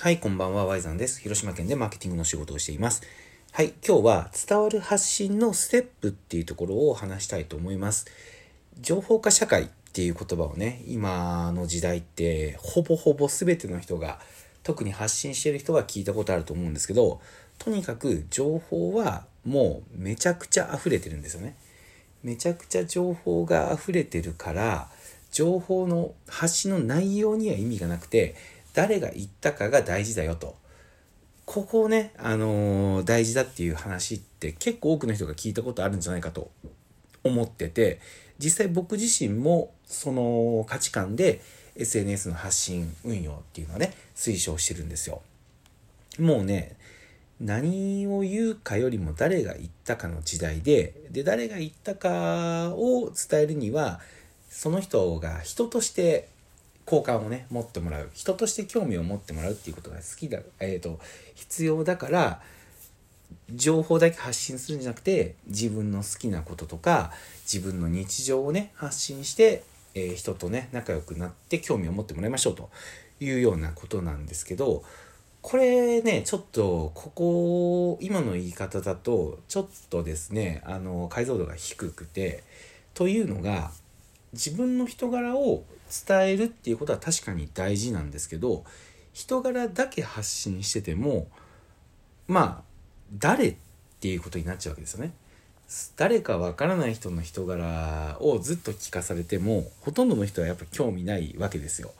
はい、こんばんは、ワイザンです。広島県でマーケティングの仕事をしています。はい、今日は伝わる発信のステップっていうところを話したいと思います。情報化社会っていう言葉をね、今の時代ってほぼほぼ全ての人が、特に発信してる人は聞いたことあると思うんですけど、とにかく情報はもうめちゃくちゃ溢れてるんですよね。めちゃくちゃ情報が溢れてるから、情報の発信の内容には意味がなくて、誰が言ったかが大事だよと。ここをね、あのー大事だっていう話って結構多くの人が聞いたことあるんじゃないかと思ってて、実際僕自身もその価値観で SNS の発信運用っていうのはね、推奨してるんですよ。もうね、何を言うかよりも誰が言ったかの時代で、で、誰が言ったかを伝えるには、その人が人として好感をね、持ってもらう。人として興味を持ってもらうっていうことが好きだ、えっ、と、必要だから、情報だけ発信するんじゃなくて、自分の好きなこととか、自分の日常をね、発信して、えー人とね、仲良くなって興味を持ってもらいましょうというようなことなんですけど、これね、ちょっと、ここ、今の言い方だと、ちょっとですね、あの、解像度が低くて、というのが、自分の人柄を伝えるっていうことは確かに大事なんですけど、人柄だけ発信してても、まあ、誰っていうことになっちゃうわけですよね。誰かわからない人の人柄をずっと聞かされても、ほとんどの人はやっぱ興味ないわけですよ。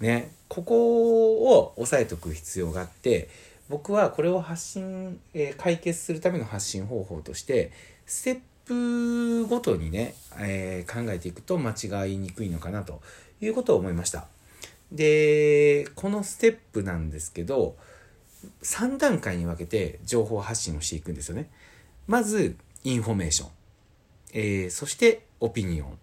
ね、ここを押さえておく必要があって僕はこれを発信、えー解決するための発信方法としてステップごとにね、えー考えていくと間違いにくいのかなということを思いました。でこのステップなんですけど3段階に分けて情報発信をしていくんですよね。まずインフォメーション、えーそしてオピニオン。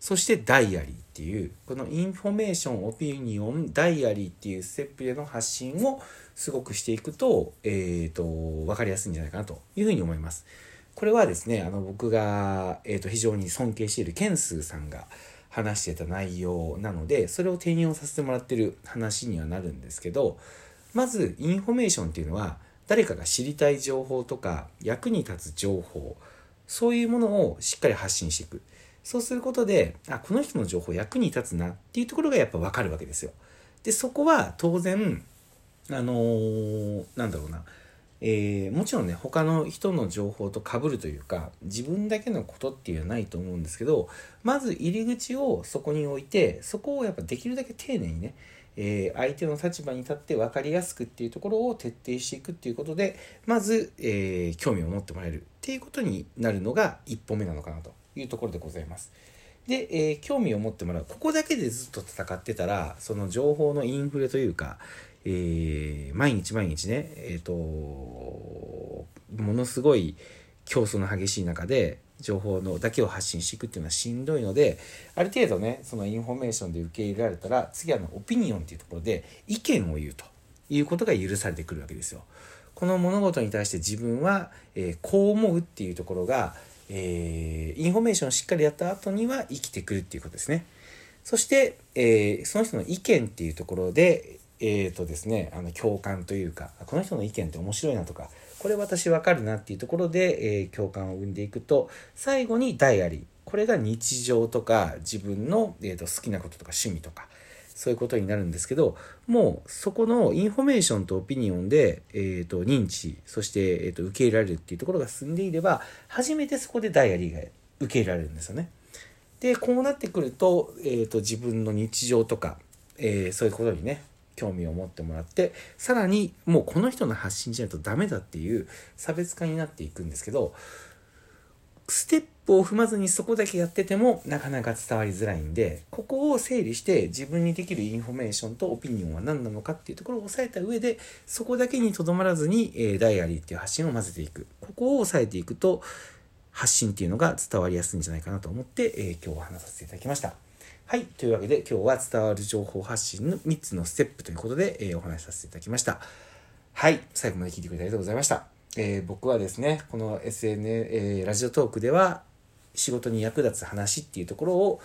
そしてダイアリーっていう、このインフォメーション、オピニオン、ダイアリーっていうステップでの発信をすごくしていくと、えっ、と、わかりやすいんじゃないかなというふうに思います。これはですね、あの、僕が、えっ、と、非常に尊敬しているケンスーさんが話してた内容なので、それを転用させてもらってる話にはなるんですけど、まず、インフォメーションっていうのは、誰かが知りたい情報とか、役に立つ情報、そういうものをしっかり発信していく。そうすることで、あ、この人の情報役に立つなっていうところがやっぱわかるわけですよ。で、そこは当然、あのーなんだろうな、えーもちろんね、他の人の情報と被るというか、自分だけのことっていうのはないと思うんですけど、まず入り口をそこに置いて、そこをやっぱできるだけ丁寧にね、えー相手の立場に立って分かりやすくっていうところを徹底していくっていうことで、まず、えー興味を持ってもらえるっていうことになるのが一歩目なのかなというところでございます。で、えー興味を持ってもらう。ここだけでずっと戦ってたら、その情報のインフレというか、えー毎日毎日ね、えっ、と、ものすごい競争の激しい中で、情報のだけを発信していくっていうのはしんどいので、ある程度ね、そのインフォメーションで受け入れられたら、次はあのオピニオンっていうところで意見を言うということが許されてくるわけですよ。この物事に対して自分は、えーこう思うっていうところが、えーインフォメーションをしっかりやった後には生きてくるっていうことですね。そして、えーその人の意見っていうところで、えーとですね、あの共感というか、この人の意見って面白いなとか、これ私わかるなっていうところで、えー共感を生んでいくと、最後にダイアリー。これが日常とか自分の、えーと好きなこととか趣味とか、そういうことになるんですけど、もうそこのインフォメーションとオピニオンで、えー、と認知、そして、えー、と受け入れられるっていうところが進んでいれば、初めてそこでダイアリーが受け入れられるんですよね。で、こうなってくると、えー、と自分の日常とか、えーそういうことにね、興味を持ってもらって、さらにもうこの人の発信じゃないとダメだっていう差別化になっていくんですけど、ステップを踏まずにそこだけやっててもなかなか伝わりづらいんで、ここを整理して自分にできるインフォメーションとオピニオンは何なのかっていうところを押さえた上で、そこだけにとどまらずに、えーダイアリーっていう発信を混ぜていく。ここを押さえていくと、発信っていうのが伝わりやすいんじゃないかなと思って、えー今日は話させていただきました。はい。というわけで今日は伝わる情報発信の3つのステップということで、えーお話しさせていただきました。はい。最後まで聞いてくれてありがとうございました。えー僕はですね、この SN、えーラジオトークでは仕事に役立つ話っていうところを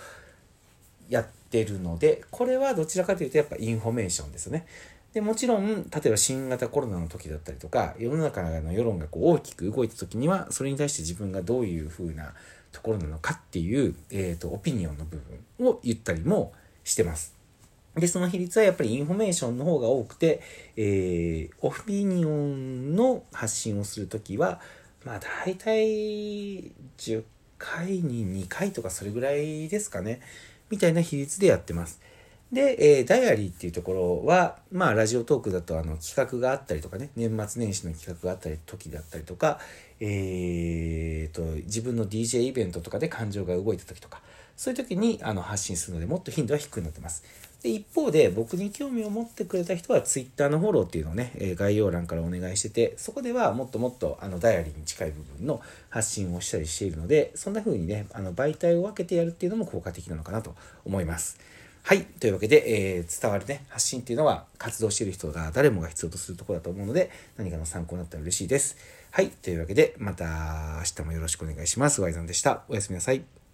やってるので、これはどちらかというとやっぱインフォメーションですよね。でもちろん例えば新型コロナの時だったりとか世の中の世論がこう大きく動いた時にはそれに対して自分がどういうふうなところなのかっていう、えーと、オピニオンの部分を言ったりもしてます。で、その比率はやっぱりインフォメーションの方が多くて、えー、オピニオンの発信をするときは、まあ大体10回に2回とかそれぐらいですかね。みたいな比率でやってます。で、えー、ダイアリーっていうところは、まあ、ラジオトークだと、あの、企画があったりとかね、年末年始の企画があったり、時だったりとか、えー、と、自分の DJ イベントとかで感情が動いた時とか、そういう時に、あの、発信するので、もっと頻度は低くなってます。で、一方で、僕に興味を持ってくれた人は、Twitter のフォローっていうのをね、え概要欄からお願いしてて、そこではもっともっと、あの、ダイアリーに近い部分の発信をしたりしているので、そんな風にね、あの、媒体を分けてやるっていうのも効果的なのかなと思います。はい。というわけで、えー、伝わるね、発信っていうのは活動している人が誰もが必要とするところだと思うので、何かの参考になったら嬉しいです。はい。というわけで、また明日もよろしくお願いします。ワイザンでした。おやすみなさい。